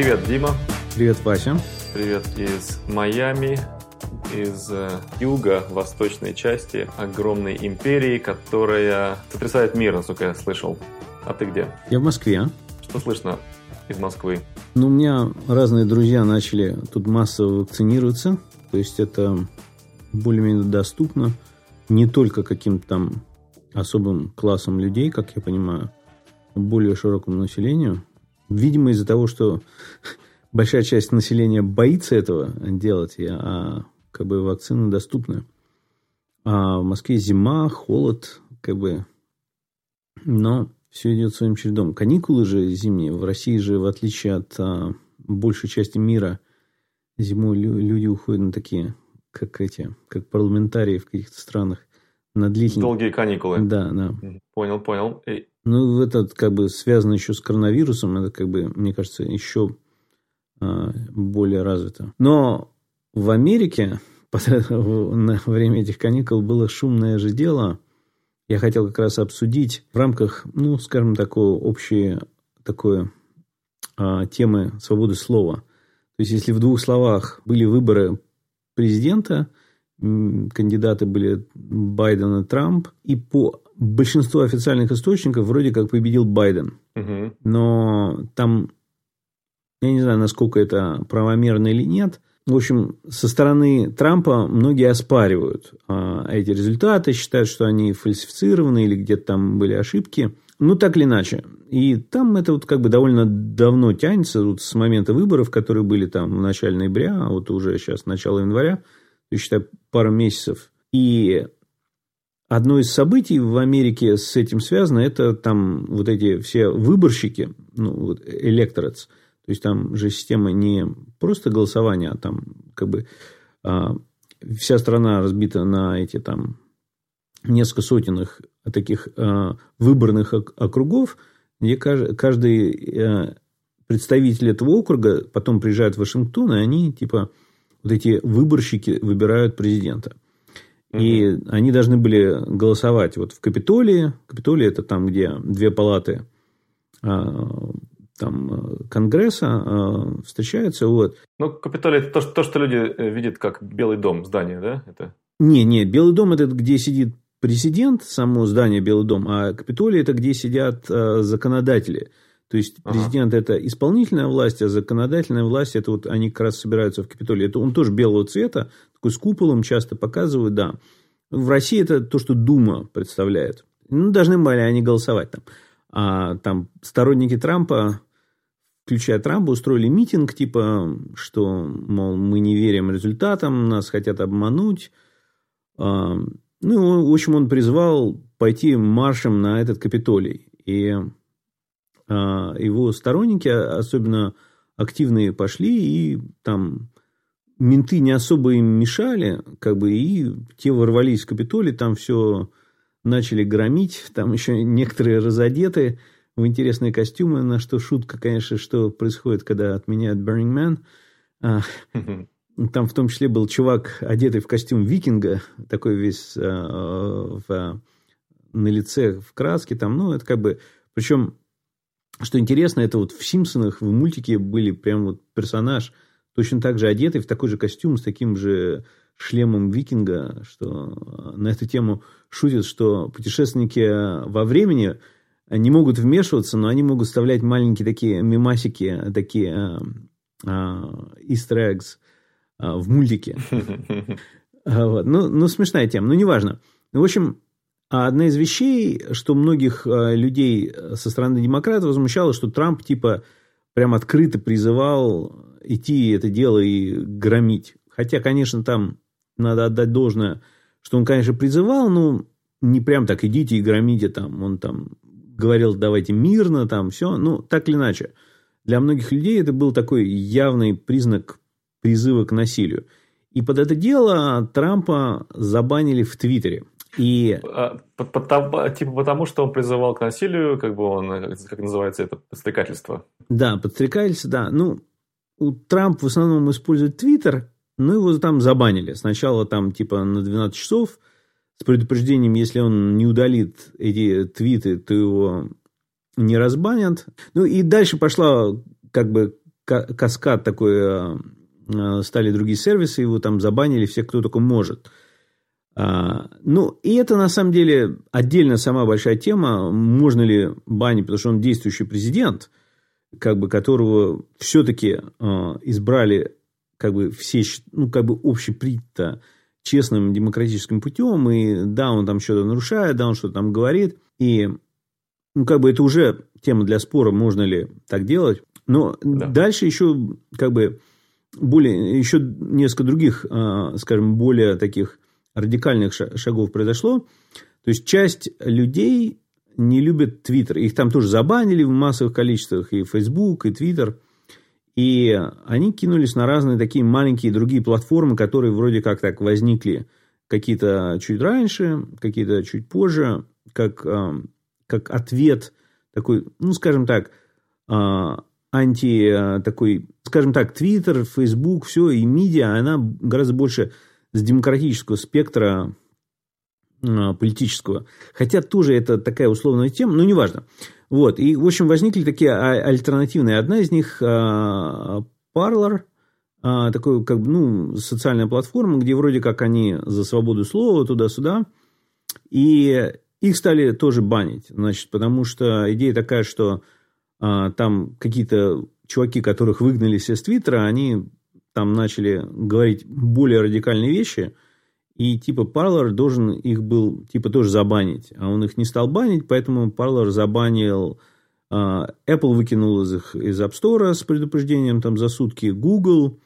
Привет, Дима. Привет, Вася. Привет из Майами, из э, юго-восточной части огромной империи, которая сотрясает мир, насколько я слышал. А ты где? Я в Москве. Что слышно из Москвы? Ну, у меня разные друзья начали тут массово вакцинироваться. То есть это более-менее доступно не только каким-то там особым классом людей, как я понимаю, более широкому населению. Видимо, из-за того, что большая часть населения боится этого делать, а как бы вакцины доступны. А в Москве зима, холод, как бы, но все идет своим чередом. Каникулы же зимние. В России же, в отличие от а, большей части мира, зимой люди уходят на такие, как эти, как парламентарии в каких-то странах, на длительные... Долгие каникулы. Да, да. Понял, понял. И... Ну, это как бы связано еще с коронавирусом. Это как бы, мне кажется, еще а, более развито. Но в Америке на время этих каникул было шумное же дело. Я хотел как раз обсудить в рамках, ну, скажем, такой общей такой а, темы свободы слова. То есть, если в двух словах были выборы президента, кандидаты были Байден и Трамп, и по большинству официальных источников вроде как победил Байден. Угу. Но там, я не знаю, насколько это правомерно или нет, в общем, со стороны Трампа многие оспаривают а, эти результаты, считают, что они фальсифицированы или где-то там были ошибки. Ну, так или иначе. И там это вот как бы довольно давно тянется, вот с момента выборов, которые были там в начале ноября, а вот уже сейчас начало января, есть, считай, пару месяцев. И одно из событий в Америке с этим связано, это там вот эти все выборщики, ну, вот, electorates, то есть там же система не просто голосования, а там как бы а, вся страна разбита на эти там несколько сотен таких а, выборных округов, где каждый а, представитель этого округа потом приезжает в Вашингтон, и они типа вот эти выборщики выбирают президента. И угу. они должны были голосовать вот в Капитолии. Капитолий это там, где две палаты там э, Конгресса э, встречаются. Вот. Ну, Капитолий это то, то, что люди э, видят как Белый дом, здание, да? Это... Не, не, Белый дом это где сидит президент, само здание Белый дом, а Капитолий это где сидят э, законодатели. То есть президент ага. это исполнительная власть, а законодательная власть это вот они как раз собираются в Капитолии. Это он тоже белого цвета, такой с куполом часто показывают, да. В России это то, что Дума представляет. Ну, должны были они голосовать там. А там сторонники Трампа включая Трампа, устроили митинг, типа, что, мол, мы не верим результатам, нас хотят обмануть. А, ну, в общем, он призвал пойти маршем на этот Капитолий. И его сторонники, особенно активные, пошли, и там менты не особо им мешали, как бы, и те ворвались в Капитолий, там все начали громить, там еще некоторые разодеты – в интересные костюмы, на что шутка, конечно, что происходит, когда отменяют Burning Man. А, там в том числе был чувак, одетый в костюм викинга, такой весь а, в, на лице в краске. Там, ну, это как бы... Причем, что интересно, это вот в «Симпсонах», в мультике были прям вот персонаж, точно так же одетый в такой же костюм, с таким же шлемом викинга, что на эту тему шутят, что путешественники во времени – не могут вмешиваться, но они могут вставлять маленькие такие мемасики, такие э, э, easter eggs э, в мультике. Вот. Ну, ну, смешная тема, но неважно. В общем, одна из вещей, что многих э, людей со стороны демократов возмущало, что Трамп типа прям открыто призывал идти это дело и громить. Хотя, конечно, там надо отдать должное, что он, конечно, призывал, но не прям так идите и громите там. Он там говорил, давайте мирно, там все. Ну, так или иначе. Для многих людей это был такой явный признак призыва к насилию. И под это дело Трампа забанили в Твиттере. И... А, потому, типа потому, что он призывал к насилию, как бы он, как называется это, подстрекательство. Да, подстрекательство, да. Ну, у Трампа в основном использует Твиттер, но его там забанили. Сначала там типа на 12 часов, с предупреждением, если он не удалит эти твиты, то его не разбанят. Ну и дальше пошла как бы каскад такой, стали другие сервисы, его там забанили все, кто только может. Ну, и это на самом деле отдельно самая большая тема, можно ли банить, потому что он действующий президент, как бы которого все-таки избрали как бы все, ну, как бы общепринято честным демократическим путем, и да, он там что-то нарушает, да, он что-то там говорит, и, ну, как бы это уже тема для спора, можно ли так делать, но да. дальше еще, как бы, более, еще несколько других, а, скажем, более таких радикальных шагов произошло, то есть часть людей не любят Твиттер, их там тоже забанили в массовых количествах, и Facebook, и Твиттер, и они кинулись на разные такие маленькие другие платформы, которые вроде как так возникли какие-то чуть раньше, какие-то чуть позже, как, а, как ответ такой, ну, скажем так, а, анти а, такой, скажем так, Твиттер, Фейсбук, все, и медиа, она гораздо больше с демократического спектра политического. Хотя тоже это такая условная тема, но неважно. Вот. И, в общем, возникли такие а, альтернативные. Одна из них а, Parler, а, такой, как бы, ну, социальная платформа, где вроде как они за свободу слова туда-сюда. И их стали тоже банить, значит, потому что идея такая, что там какие-то чуваки, которых выгнали из Твиттера, они там начали говорить более радикальные вещи – и типа Parler должен их был типа тоже забанить, а он их не стал банить, поэтому Parler забанил Uh, Apple выкинул из их из App Store с предупреждением там за сутки Google.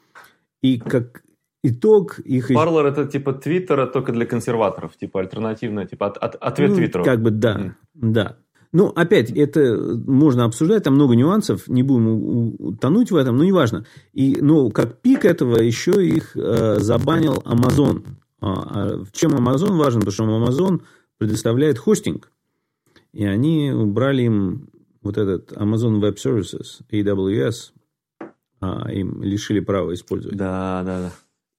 И как итог их... Parler это типа Твиттера только для консерваторов, типа альтернативная, типа от, от, ответ ну, Твиттеру. Как бы да, mm. да. Ну, опять, это можно обсуждать, там много нюансов, не будем утонуть в этом, но неважно. И, но как пик этого еще их э, забанил Amazon. А, а чем Amazon важен? Потому что Amazon предоставляет хостинг. И они убрали им вот этот Amazon Web Services, AWS, а им лишили права использовать. Да, да, да.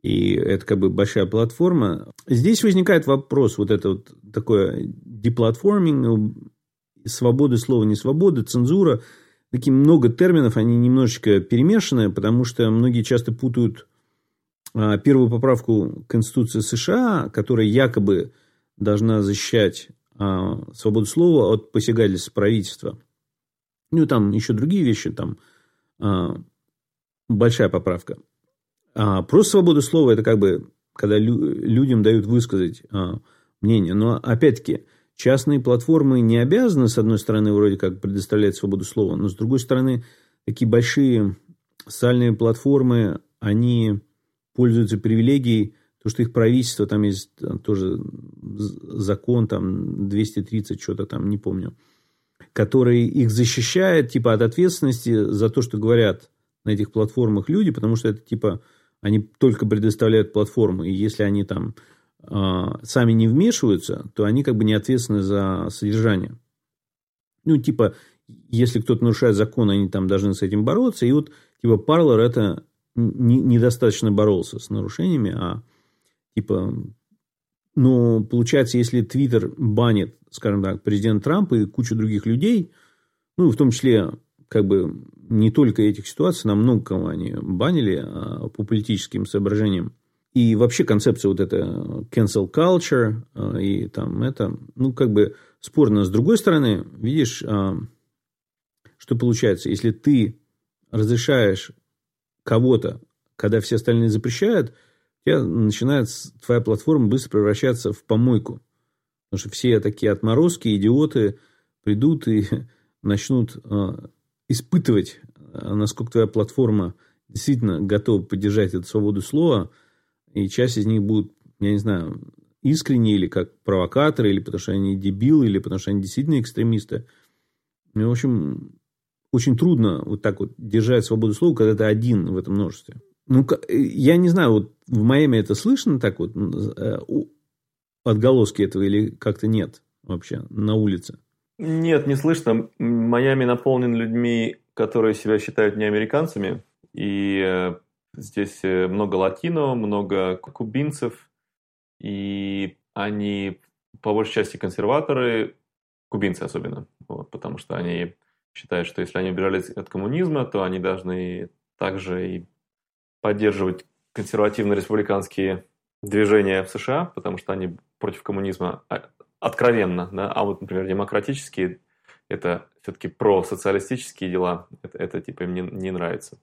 И это как бы большая платформа. Здесь возникает вопрос, вот это вот такое деплатформинг, свобода слова, не свобода, цензура. Такие много терминов, они немножечко перемешаны, потому что многие часто путают а, первую поправку Конституции США, которая якобы должна защищать а, свободу слова от посягательств правительства. Ну, там еще другие вещи, там а, большая поправка. А просто свобода слова – это как бы, когда людям дают высказать мнение. Но, опять-таки, частные платформы не обязаны, с одной стороны, вроде как предоставлять свободу слова, но, с другой стороны, такие большие социальные платформы, они пользуются привилегией, то, что их правительство, там есть э, тоже закон, там 230, что-то там, не помню, который их защищает, типа, от ответственности за то, что говорят на этих платформах люди, потому что это, типа, они только предоставляют платформы, и если они там сами не вмешиваются, то они как бы не ответственны за содержание. Ну, типа, если кто-то нарушает закон, они там должны с этим бороться, и вот, типа, Parler это не, недостаточно боролся с нарушениями, а типа... Но получается, если Твиттер банит, скажем так, президент Трамп и кучу других людей, ну, в том числе, как бы, не только этих ситуаций, нам много кого они банили а, по политическим соображениям. И вообще концепция вот эта cancel culture а, и там это, ну, как бы спорно. С другой стороны, видишь, а, что получается, если ты разрешаешь кого-то, когда все остальные запрещают, тебя начинает твоя платформа быстро превращаться в помойку. Потому что все такие отморозки, идиоты придут и начнут э, испытывать, э, насколько твоя платформа действительно готова поддержать эту свободу слова. И часть из них будут, я не знаю, искренне или как провокаторы, или потому что они дебилы, или потому что они действительно экстремисты. Ну, в общем, очень трудно вот так вот держать свободу слова, когда ты один в этом множестве. Ну, я не знаю, вот в Майами это слышно так вот, э, отголоски этого или как-то нет вообще на улице? Нет, не слышно. Майами наполнен людьми, которые себя считают не американцами. И э, здесь э, много латино, много кубинцев. И они по большей части консерваторы, кубинцы особенно, вот, потому что они считают, что если они убежали от коммунизма, то они должны также и поддерживать консервативно-республиканские движения в США, потому что они против коммунизма а, откровенно, да, а вот, например, демократические это все-таки про социалистические дела, это, это типа им не, нравится.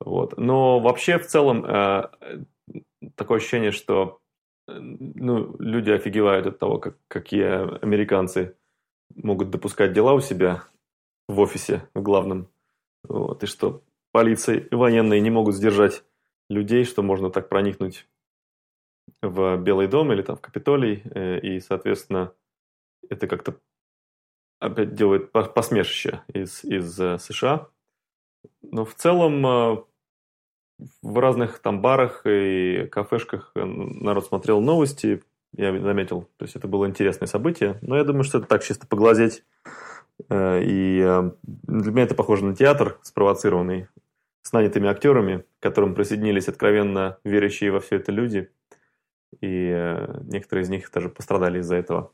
Вот. Но вообще в целом э, такое ощущение, что э, ну, люди офигевают от того, как, какие американцы могут допускать дела у себя в офисе, в главном. Вот, и что полиция и военные не могут сдержать людей, что можно так проникнуть в Белый дом или там в Капитолий, э, и, соответственно, это как-то опять делает посмешище из, из э, США. Но в целом э, в разных там барах и кафешках народ смотрел новости, я заметил, то есть это было интересное событие, но я думаю, что это так чисто поглазеть. И для меня это похоже на театр, спровоцированный с нанятыми актерами, к которым присоединились откровенно верящие во все это люди – и э, некоторые из них даже пострадали из-за этого.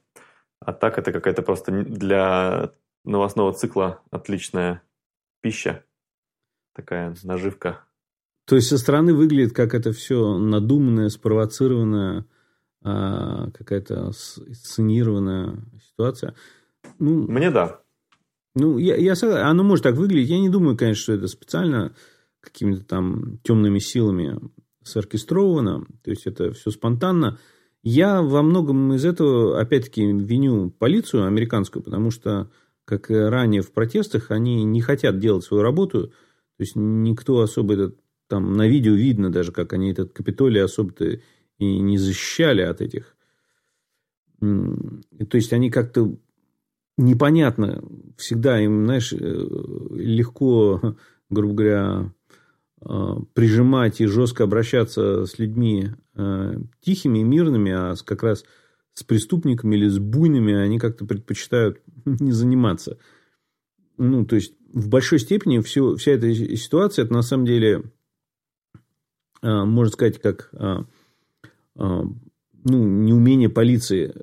А так это какая-то просто для новостного цикла отличная пища, такая наживка. То есть со стороны выглядит как это все надуманная, спровоцированная, а, какая-то сценированная ситуация. Ну, Мне да. Ну, я, я оно может так выглядеть. Я не думаю, конечно, что это специально какими-то там темными силами соркестровано, то есть это все спонтанно. Я во многом из этого, опять-таки, виню полицию американскую, потому что, как ранее в протестах, они не хотят делать свою работу. То есть никто особо этот, там на видео видно даже, как они этот Капитолий особо-то и не защищали от этих. То есть они как-то непонятно, всегда им, знаешь, э, легко, грубо говоря, прижимать и жестко обращаться с людьми э, тихими и мирными, а как раз с преступниками или с буйными они как-то предпочитают не заниматься. Ну, то есть, в большой степени все, вся эта ситуация, это на самом деле, э, можно сказать, как ну, неумение полиции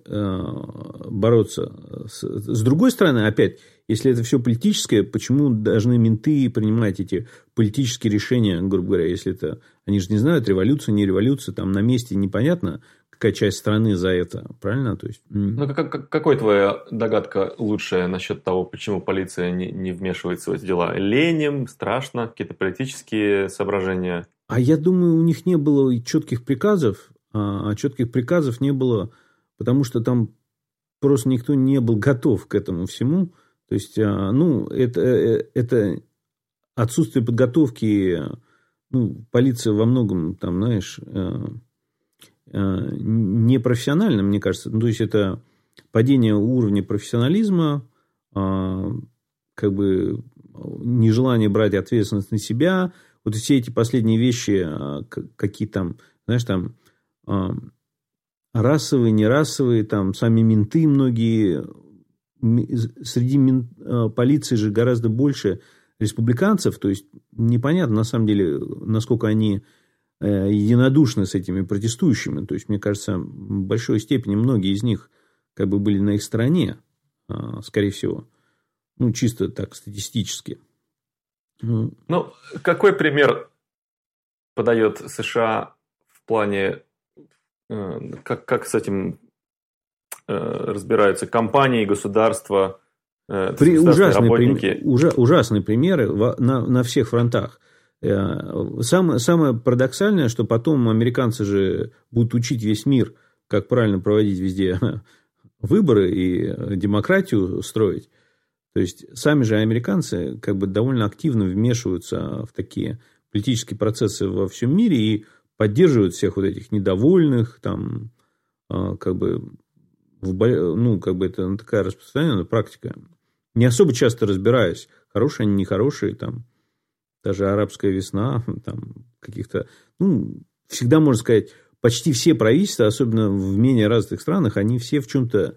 бороться. С, с другой стороны, опять, если это все политическое, почему должны менты принимать эти политические решения, грубо говоря, если это... Они же не знают, революция, не революция, там на месте непонятно, какая часть страны за это, правильно? То есть... Ну, как, какой твоя догадка лучшая насчет того, почему полиция не, не вмешивается в эти дела? Ленем, страшно, какие-то политические соображения? А я думаю, у них не было четких приказов, а, а четких приказов не было, потому что там просто никто не был готов к этому всему. То есть, а, ну, это, э, это отсутствие подготовки, ну, полиция во многом, там, знаешь, э, э, непрофессионально, мне кажется. Ну, то есть, это падение уровня профессионализма, а, как бы нежелание брать ответственность на себя. Вот все эти последние вещи, какие там, знаешь, там расовые, нерасовые, там сами менты многие среди мин, э, полиции же гораздо больше республиканцев, то есть непонятно на самом деле, насколько они э, единодушны с этими протестующими. То есть, мне кажется, в большой степени многие из них как бы были на их стороне, э, скорее всего. Ну, чисто так, статистически. Ну, какой пример подает США в плане, как, как с этим Э, разбираются компании, государства, э, При, ужасные, работники. Ужа, ужасные примеры на, на всех фронтах. Э, самое, самое парадоксальное, что потом американцы же будут учить весь мир, как правильно проводить везде выборы и демократию строить. То есть сами же американцы как бы довольно активно вмешиваются в такие политические процессы во всем мире и поддерживают всех вот этих недовольных, там, как бы в, ну, как бы это такая распространенная практика. Не особо часто разбираюсь, хорошие они, нехорошие, там, даже арабская весна, там, каких-то, ну, всегда можно сказать, почти все правительства, особенно в менее развитых странах, они все в чем-то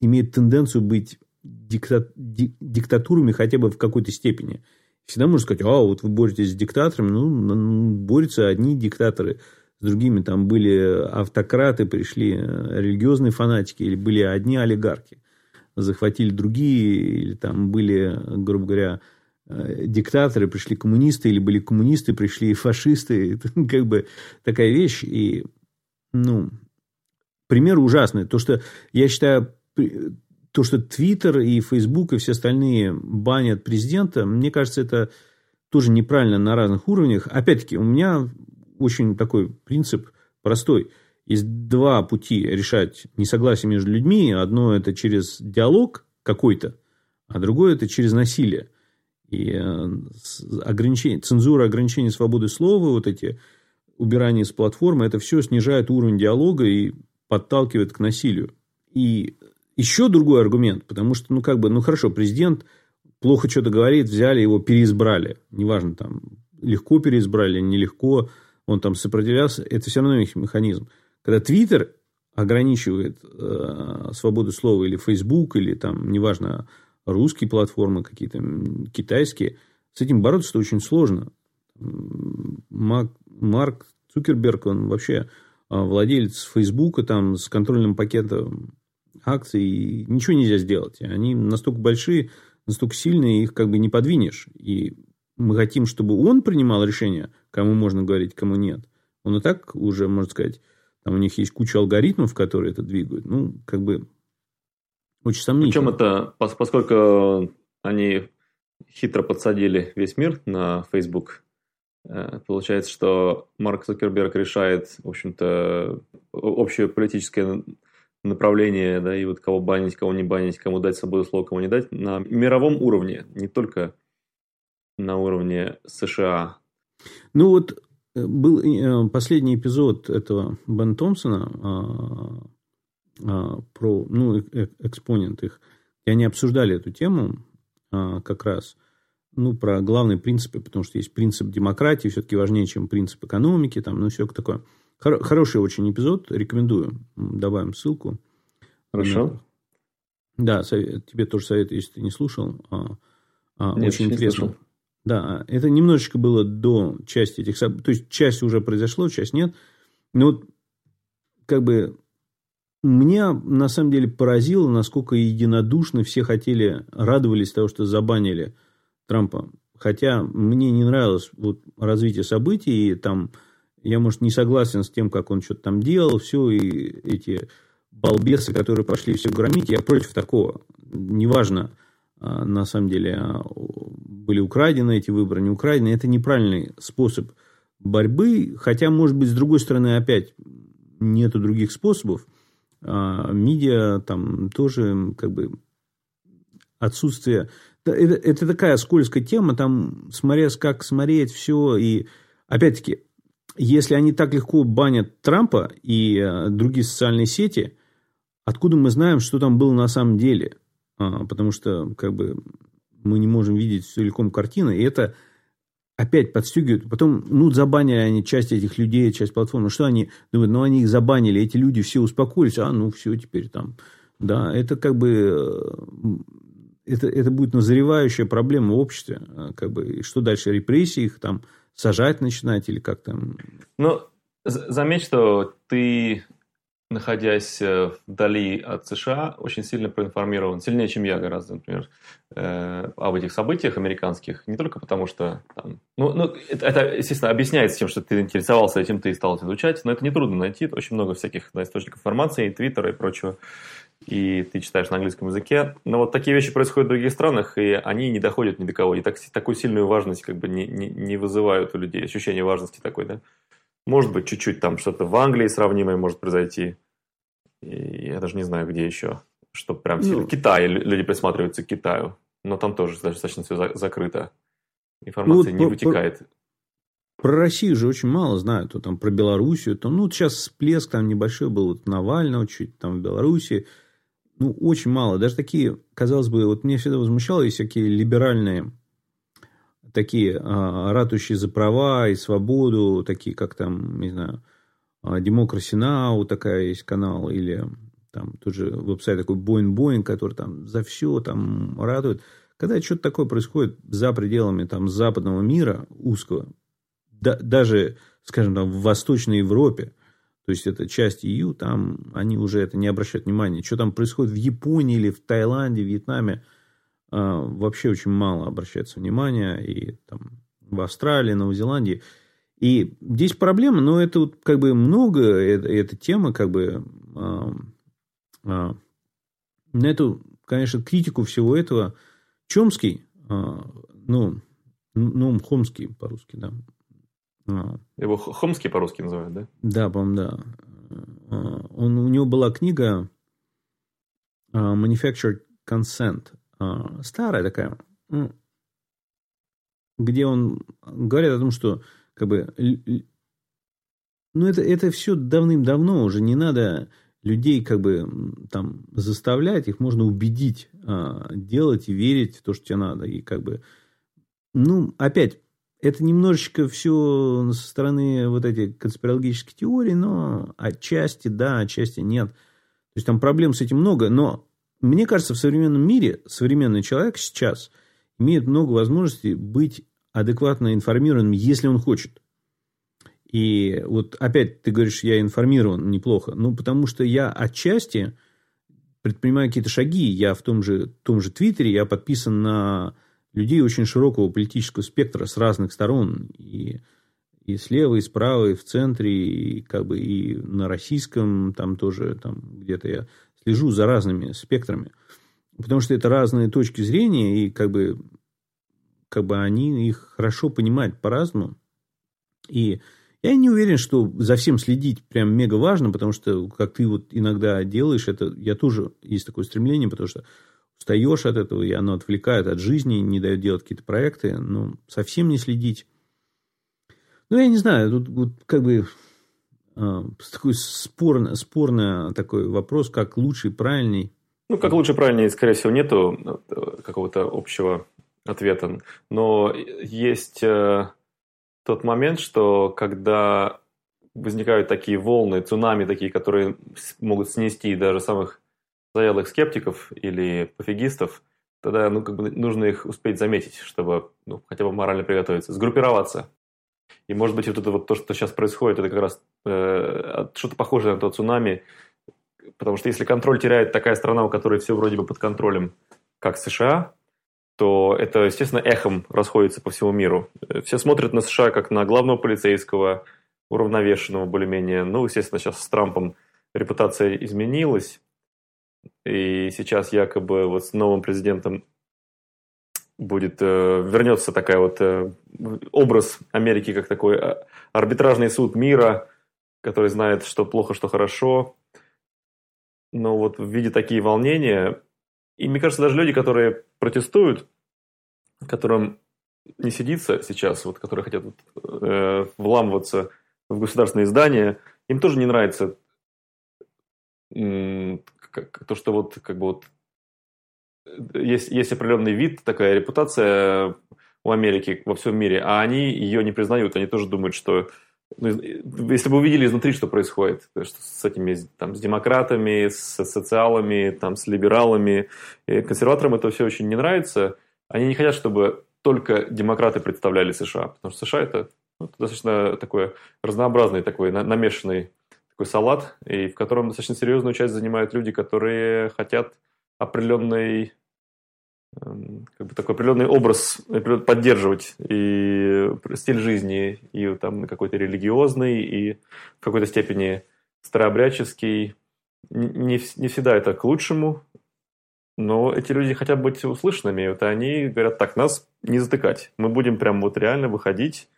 имеют тенденцию быть дикта, диктатурами хотя бы в какой-то степени. Всегда можно сказать, а, вот вы боретесь с диктаторами, ну, борются одни диктаторы – с другими там были автократы, пришли э, религиозные фанатики, или были одни олигархи, захватили другие, или там были, грубо говоря, э, диктаторы, пришли коммунисты, или были коммунисты, пришли фашисты. Это как бы такая вещь. И, ну, пример ужасный. То, что я считаю, то, что Твиттер и Фейсбук и все остальные банят президента, мне кажется, это тоже неправильно на разных уровнях. Опять-таки, у меня очень такой принцип простой. Есть два пути решать несогласие между людьми. Одно это через диалог какой-то, а другое это через насилие. И э, ограничение, цензура, ограничение свободы слова, вот эти убирания с платформы, это все снижает уровень диалога и подталкивает к насилию. И еще другой аргумент, потому что, ну, как бы, ну, хорошо, президент плохо что-то говорит, взяли его, переизбрали. Неважно, там, легко переизбрали, нелегко, он там сопротивлялся, это все равно их механизм. Когда Твиттер ограничивает э, свободу слова или Facebook, или там, неважно, русские платформы какие-то, китайские, с этим бороться очень сложно. Мак, Марк Цукерберг, он вообще э, владелец Фейсбука, там, с контрольным пакетом акций, ничего нельзя сделать. Они настолько большие, настолько сильные, их как бы не подвинешь. И мы хотим, чтобы он принимал решение, кому можно говорить, кому нет. Он и так уже, можно сказать, там у них есть куча алгоритмов, которые это двигают. Ну, как бы очень сомнительно. Причем это, поскольку они хитро подсадили весь мир на Facebook, э, получается, что Марк Цукерберг решает, в общем-то, общее политическое направление, да, и вот кого банить, кого не банить, кому дать свободу слова, кому не дать, на мировом уровне, не только на уровне США. Ну вот э, был э, последний эпизод этого Бен Томпсона а, а, про, ну, э, экспонент их, и они обсуждали эту тему а, как раз, ну, про главные принципы, потому что есть принцип демократии, все-таки важнее, чем принцип экономики, там, ну, все такое. Хор- хороший очень эпизод, рекомендую, добавим ссылку. Хорошо. Да, совет, тебе тоже советую, если ты не слушал. А, а, Нет, очень интересно. Слышал. Да, это немножечко было до части этих событий. То есть, часть уже произошло, часть нет. Но вот, как бы, меня на самом деле поразило, насколько единодушно все хотели, радовались того, что забанили Трампа. Хотя мне не нравилось вот развитие событий, и там я, может, не согласен с тем, как он что-то там делал, все, и эти балбесы, которые пошли все громить, я против такого. Неважно, а, на самом деле, а, были украдены эти выборы, не украдены. Это неправильный способ борьбы. Хотя, может быть, с другой стороны, опять нету других способов. А, медиа там тоже как бы отсутствие... Это, это такая скользкая тема, там смотря как смотреть все. И опять-таки, если они так легко банят Трампа и другие социальные сети, откуда мы знаем, что там было на самом деле? А, потому что как бы мы не можем видеть целиком картины, и это опять подстегивает. Потом, ну, забанили они часть этих людей, часть платформы. Что они думают? Ну, они их забанили, эти люди все успокоились, а, ну, все, теперь там. Да, это как бы э, это, это будет назревающая проблема в обществе. А, как бы, что дальше? Репрессии их там сажать начинать или как там? Ну, заметь, что ты находясь э, вдали от США, очень сильно проинформирован, сильнее, чем я гораздо, например, э, об этих событиях американских. Не только потому, что там... Ну, ну это, это, естественно, объясняется тем, что ты интересовался этим, ты стал изучать, но это нетрудно найти. Очень много всяких да, источников информации, твиттера и прочего. И ты читаешь на английском языке. Но вот такие вещи происходят в других странах, и они не доходят ни до кого. И так, такую сильную важность как бы не, не, не вызывают у людей. Ощущение важности такой, да? Может быть, чуть-чуть там что-то в Англии сравнимое может произойти. И я даже не знаю, где еще. Что прям ну, Китай, люди присматриваются к Китаю. Но там тоже достаточно все закрыто. Информация ну, не про, вытекает. Про, про Россию же очень мало знают. То, там про Белоруссию. То, ну, сейчас всплеск там небольшой был. Вот Навального чуть там в Беларуси. Ну, очень мало. Даже такие, казалось бы, вот меня всегда возмущало, есть такие либеральные такие а, ратущие за права и свободу, такие как там, не знаю, Democracy Now, такая есть канал, или там тоже веб-сайт такой Boeing Boeing, который там за все там радует. Когда что-то такое происходит за пределами там западного мира узкого, да, даже, скажем, там в Восточной Европе, то есть это часть EU, там они уже это не обращают внимания. Что там происходит в Японии или в Таиланде, в Вьетнаме, вообще очень мало обращается внимания. И там в Австралии, Новой Зеландии. И здесь проблема, но это вот как бы много, это, эта тема как бы а, а, на эту, конечно, критику всего этого Чомский, а, ну, ну, Хомский по-русски, да. А, Его Хомский по-русски называют, да? Да, по-моему, да. А, он, у него была книга а, Manufactured Consent. Старая такая, ну, где он говорит о том, что как бы ну это, это все давным-давно уже не надо людей как бы там заставлять, их можно убедить делать и верить в то, что тебе надо. И как бы, ну, опять, это немножечко все со стороны вот этих конспирологических теорий, но отчасти да, отчасти нет. То есть там проблем с этим много, но мне кажется, в современном мире современный человек сейчас имеет много возможностей быть адекватно информированным, если он хочет. И вот опять ты говоришь, я информирован неплохо. Ну, потому что я отчасти предпринимаю какие-то шаги. Я в том же, том же Твиттере, я подписан на людей очень широкого политического спектра с разных сторон. И, и слева, и справа, и в центре, и как бы и на российском там тоже там где-то я слежу за разными спектрами. Потому что это разные точки зрения, и как бы как бы они их хорошо понимают по-разному. И я не уверен, что за всем следить прям мега важно, потому что, как ты вот иногда делаешь, это я тоже есть такое стремление, потому что устаешь от этого, и оно отвлекает от жизни, не дает делать какие-то проекты, но совсем не следить. Ну, я не знаю, тут вот как бы э, такой спорный, спорный такой вопрос, как лучше и правильней. Ну, как лучше и правильней, скорее всего, нету э, какого-то общего ответом. Но есть э, тот момент, что когда возникают такие волны, цунами такие, которые могут снести даже самых заядлых скептиков или пофигистов, тогда ну, как бы нужно их успеть заметить, чтобы ну, хотя бы морально приготовиться, сгруппироваться. И может быть вот это вот то, что сейчас происходит, это как раз э, что-то похожее на то цунами, потому что если контроль теряет такая страна, у которой все вроде бы под контролем, как США, то это, естественно, эхом расходится по всему миру. Все смотрят на США как на главного полицейского, уравновешенного более-менее. Ну, естественно, сейчас с Трампом репутация изменилась, и сейчас якобы вот с новым президентом будет э, вернется такая вот э, образ Америки как такой э, арбитражный суд мира, который знает, что плохо, что хорошо. Но вот в виде такие волнения и мне кажется, даже люди, которые протестуют, которым не сидится сейчас, вот, которые хотят э, вламываться в государственные здания, им тоже не нравится как, то, что вот как бы вот есть, есть определенный вид, такая репутация у Америки во всем мире, а они ее не признают, они тоже думают, что ну, если бы увидели изнутри, что происходит, что с этими, там, с демократами, с социалами, там, с либералами, и консерваторам это все очень не нравится. Они не хотят, чтобы только демократы представляли США, потому что США это, ну, достаточно такой разнообразный, такой намешанный такой салат, и в котором достаточно серьезную часть занимают люди, которые хотят определенной Эм, как бы такой определенный образ поддерживать и стиль жизни, и там какой-то религиозный, и в какой-то степени старообрядческий. Не, не всегда это к лучшему, но эти люди хотят быть услышанными. Вот они говорят, так, нас не затыкать. Мы будем прям вот реально выходить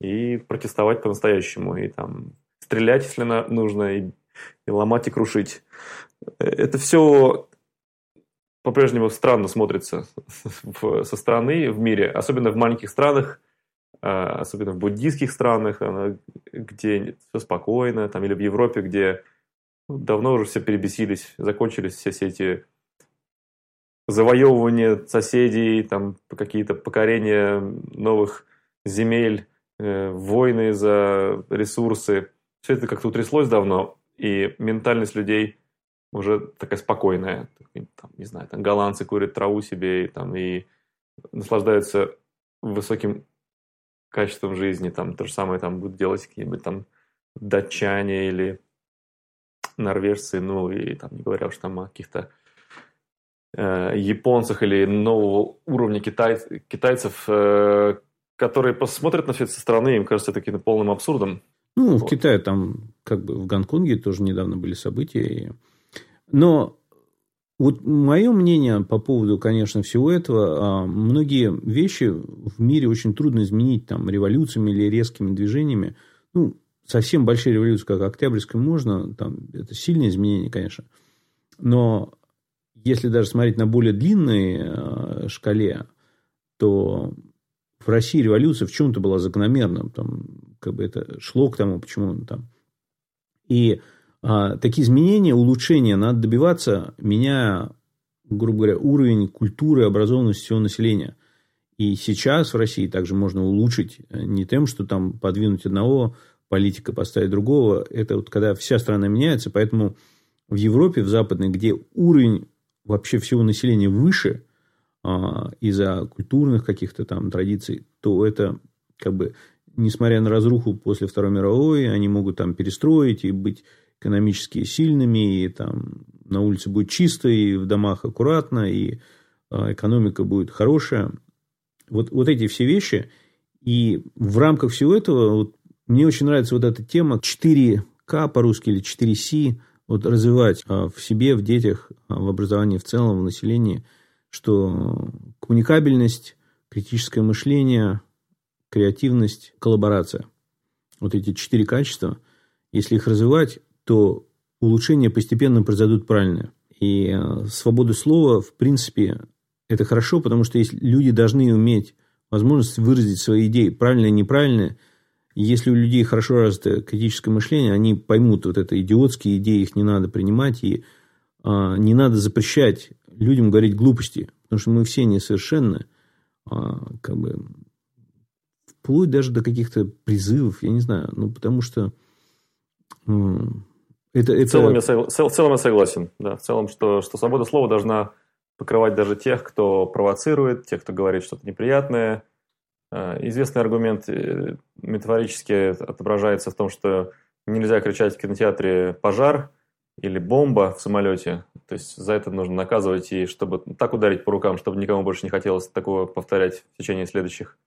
и протестовать по-настоящему. И там стрелять, если нужно, и, и ломать, и крушить. Э, это все по-прежнему странно смотрится со стороны в мире, особенно в маленьких странах, а, особенно в буддийских странах, где все спокойно, там, или в Европе, где давно уже все перебесились, закончились все, все эти завоевывания соседей, там какие-то покорения новых земель, э, войны за ресурсы. Все это как-то утряслось давно, и ментальность людей уже такая спокойная. Там, не знаю, там голландцы курят траву себе и, там, и наслаждаются высоким качеством жизни. Там то же самое там будут делать какие-нибудь там датчане или норвежцы, ну и там не говоря уж там о каких-то японцах или нового уровня китай, китайцев, которые посмотрят на все это со стороны, им кажется это каким-то полным абсурдом. Ну, вот. в Китае там, как бы в Гонконге тоже недавно были события. Но вот мое мнение по поводу, конечно, всего этого, а, многие вещи в мире очень трудно изменить там революциями или резкими движениями. Ну, совсем большие революции, как Октябрьская, можно, там, это сильное изменение, конечно. Но если даже смотреть на более длинной а, шкале, то в России революция в чем-то была закономерна. Там, как бы это шло к тому, почему там. И а, такие изменения, улучшения надо добиваться, меняя, грубо говоря, уровень культуры, образованности всего населения. И сейчас в России также можно улучшить э, не тем, что там подвинуть одного политика, поставить другого. Это вот когда вся страна меняется. Поэтому в Европе, в западной, где уровень вообще всего населения выше а, из-за культурных каких-то там традиций, то это как бы, несмотря на разруху после Второй мировой, они могут там перестроить и быть экономически сильными, и там на улице будет чисто, и в домах аккуратно, и а, экономика будет хорошая. Вот, вот эти все вещи. И в рамках всего этого вот, мне очень нравится вот эта тема 4К по-русски или 4С, вот развивать а, в себе, в детях, а, в образовании в целом, в населении, что коммуникабельность, критическое мышление, креативность, коллаборация. Вот эти четыре качества, если их развивать, то улучшения постепенно произойдут правильно. И э, свобода слова, в принципе, это хорошо, потому что люди должны уметь возможность выразить свои идеи, правильные неправильные. Если у людей хорошо развито критическое мышление, они поймут вот это идиотские идеи, их не надо принимать, и а, не надо запрещать людям говорить глупости, потому что мы все несовершенны, а, как бы вплоть даже до каких-то призывов, я не знаю, ну потому что это, это... В, целом я, в целом я согласен. Да, в целом, что, что свобода слова должна покрывать даже тех, кто провоцирует, тех, кто говорит что-то неприятное. А, известный аргумент э, метафорически отображается в том, что нельзя кричать в кинотеатре «пожар» или «бомба» в самолете. То есть за это нужно наказывать и чтобы так ударить по рукам, чтобы никому больше не хотелось такого повторять в течение следующих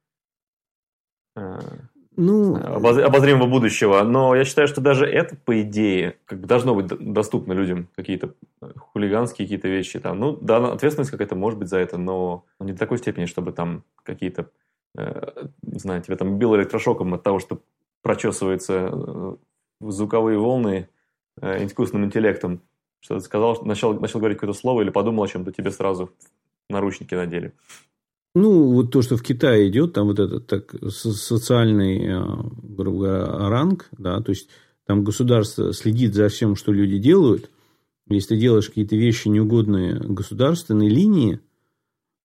ну, обозримого будущего. Но я считаю, что даже это, по идее, как бы должно быть доступно людям, какие-то хулиганские какие-то вещи. Там. Ну, да, ответственность какая-то может быть за это, но не до такой степени, чтобы там какие-то, э, не тебя там било электрошоком от того, что прочесываются э, звуковые волны э, искусственным интеллектом. Что ты сказал, начал, начал говорить какое-то слово или подумал о чем-то, тебе сразу наручники надели. Ну, вот то, что в Китае идет, там вот этот так, социальный, э, грубо говоря, ранг, да, то есть там государство следит за всем, что люди делают. Если ты делаешь какие-то вещи неугодные государственной линии,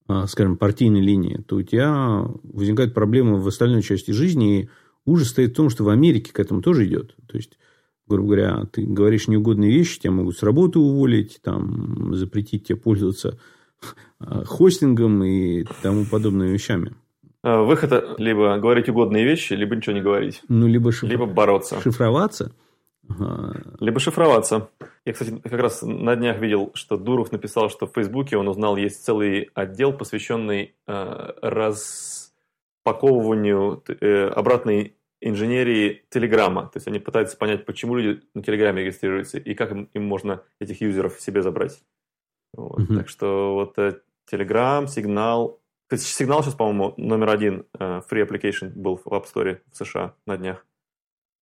а, скажем, партийной линии, то у тебя возникают проблемы в остальной части жизни. И ужас стоит в том, что в Америке к этому тоже идет. То есть, грубо говоря, ты говоришь неугодные вещи, тебя могут с работы уволить, там, запретить тебе пользоваться хостингом и тому подобными вещами. А, выход либо говорить угодные вещи, либо ничего не говорить. Ну, либо, шифр... либо бороться. Шифроваться. Либо шифроваться. Я, кстати, как раз на днях видел, что Дуров написал, что в Фейсбуке он узнал, есть целый отдел, посвященный э, распаковыванию э, обратной инженерии Телеграма. То есть они пытаются понять, почему люди на Телеграме регистрируются и как им, им можно этих юзеров себе забрать. Вот. Угу. Так что вот э, Telegram, Signal. Кстати, Signal сейчас, по-моему, номер один э, free application был в App Store в США на днях.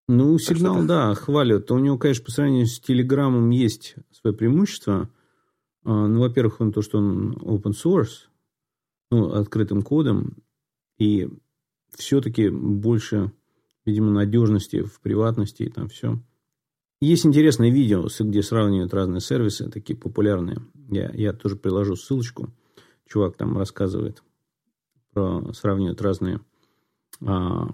Ну, Signal, что... да, хвалят. У него, конечно, по сравнению с Телеграмом есть свои преимущества. А, ну, во-первых, он то, что он open source, ну, открытым кодом, и все-таки больше, видимо, надежности в приватности и там все. Есть интересное видео, где сравнивают разные сервисы, такие популярные. Я, я тоже приложу ссылочку. Чувак там рассказывает про сравнивают разные а,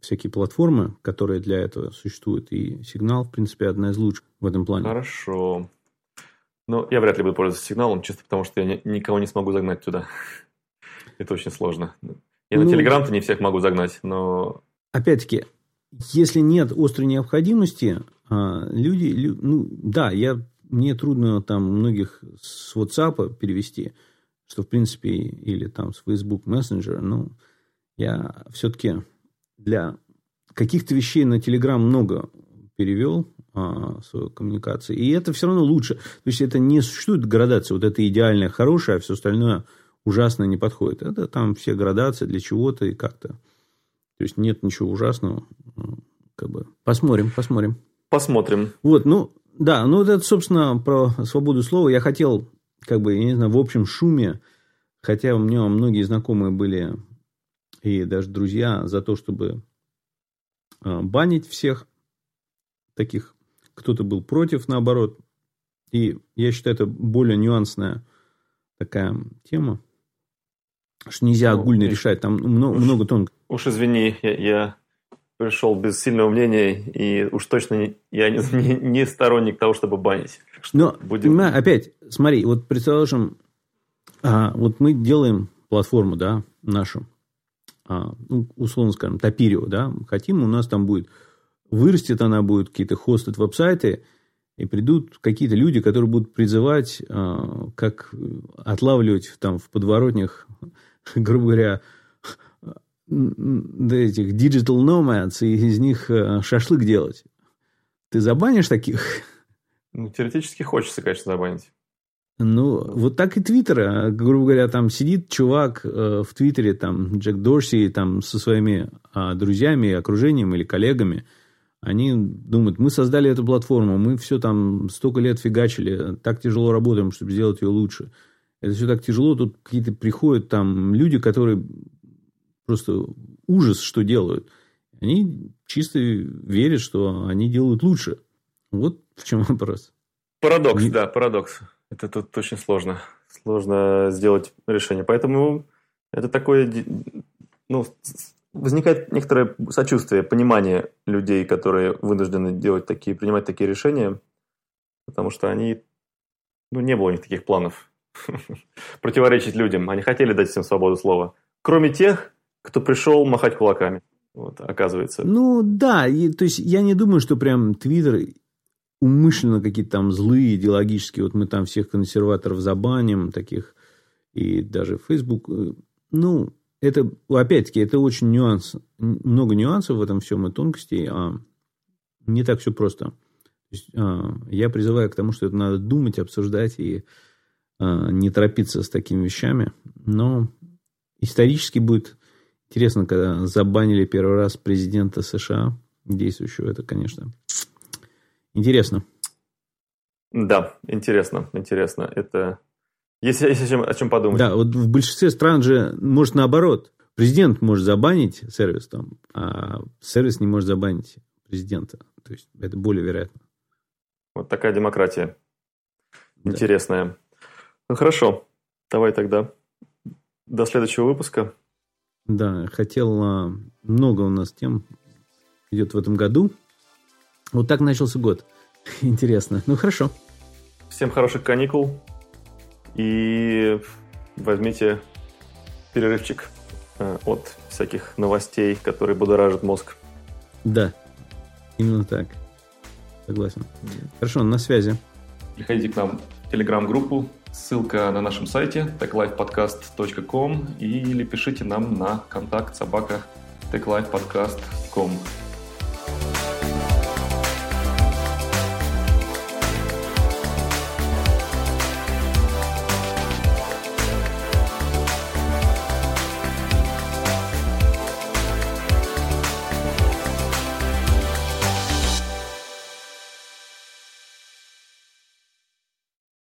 всякие платформы, которые для этого существуют. И сигнал, в принципе, одна из лучших в этом плане. Хорошо. Ну, я вряд ли буду пользоваться сигналом, чисто потому что я никого не смогу загнать туда. Это очень сложно. Я ну, на Телеграм-то не всех могу загнать, но... Опять-таки, если нет острой необходимости, а, люди, ну, да, я мне трудно там многих с WhatsApp перевести, что в принципе, или там с Facebook Messenger, ну, я все-таки для каких-то вещей на Telegram много перевел а, свою коммуникацию. И это все равно лучше. То есть, это не существует градация. Вот это идеальное, хорошее, а все остальное ужасное не подходит. Это там все градации для чего-то и как-то. То есть, нет ничего ужасного. Как бы. Посмотрим, посмотрим. Посмотрим. Вот, ну, да, ну, это, собственно, про свободу слова. Я хотел, как бы, я не знаю, в общем шуме, хотя у меня многие знакомые были и даже друзья за то, чтобы а, банить всех таких. Кто-то был против, наоборот. И я считаю, это более нюансная такая тема. Что нельзя ну, огульно решать, там много, много тонко. Уж извини, я, я пришел без сильного мнения, и уж точно я не, не, не сторонник того, чтобы банить. Но, будем... понимаю, опять, смотри, вот предположим, а, вот мы делаем платформу, да, нашу, а, ну, условно скажем, Топирио, да, хотим, у нас там будет, вырастет она будет, какие-то хостят веб-сайты, и придут какие-то люди, которые будут призывать, а, как отлавливать там в подворотнях, грубо говоря, этих digital nomads, и из них а, шашлык делать. Ты забанишь таких? Ну, теоретически хочется, конечно, забанить. Ну, вот так и Твиттер. А, грубо говоря, там сидит чувак э, в Твиттере, там, Джек Дорси, там, со своими э, друзьями, окружением или коллегами. Они думают, мы создали эту платформу, мы все там столько лет фигачили, так тяжело работаем, чтобы сделать ее лучше. Это все так тяжело, тут какие-то приходят там люди, которые просто ужас, что делают. Они чисто верят, что они делают лучше. Вот в чем вопрос. Парадокс, Не... да, парадокс. Это тут очень сложно. Сложно сделать решение. Поэтому это такое... Ну, возникает некоторое сочувствие, понимание людей, которые вынуждены делать такие, принимать такие решения, потому что они... Ну, не было у них таких планов противоречить людям. Они хотели дать всем свободу слова. Кроме тех, кто пришел махать кулаками. Вот, оказывается. Ну, да. И, то есть, я не думаю, что прям Твиттер умышленно какие-то там злые идеологические, вот мы там всех консерваторов забаним, таких, и даже Facebook, э, ну, это, опять-таки, это очень нюанс, много нюансов в этом всем и тонкостей, а не так все просто. То есть, а, я призываю к тому, что это надо думать, обсуждать и а, не торопиться с такими вещами, но исторически будет интересно, когда забанили первый раз президента США, действующего, это, конечно, Интересно. Да, интересно, интересно. Это если, если о, чем, о чем подумать. Да, вот в большинстве стран же, может, наоборот. Президент может забанить сервис там, а сервис не может забанить президента. То есть, это более вероятно. Вот такая демократия. Интересная. Да. Ну, хорошо. Давай тогда до следующего выпуска. Да, хотел... А, много у нас тем идет в этом году. Вот так начался год. Интересно. Ну, хорошо. Всем хороших каникул. И возьмите перерывчик э, от всяких новостей, которые будоражат мозг. Да, именно так. Согласен. Хорошо, на связи. Приходите к нам в телеграм-группу, ссылка на нашем сайте techlifepodcast.com или пишите нам на контакт собака techlifepodcast.com.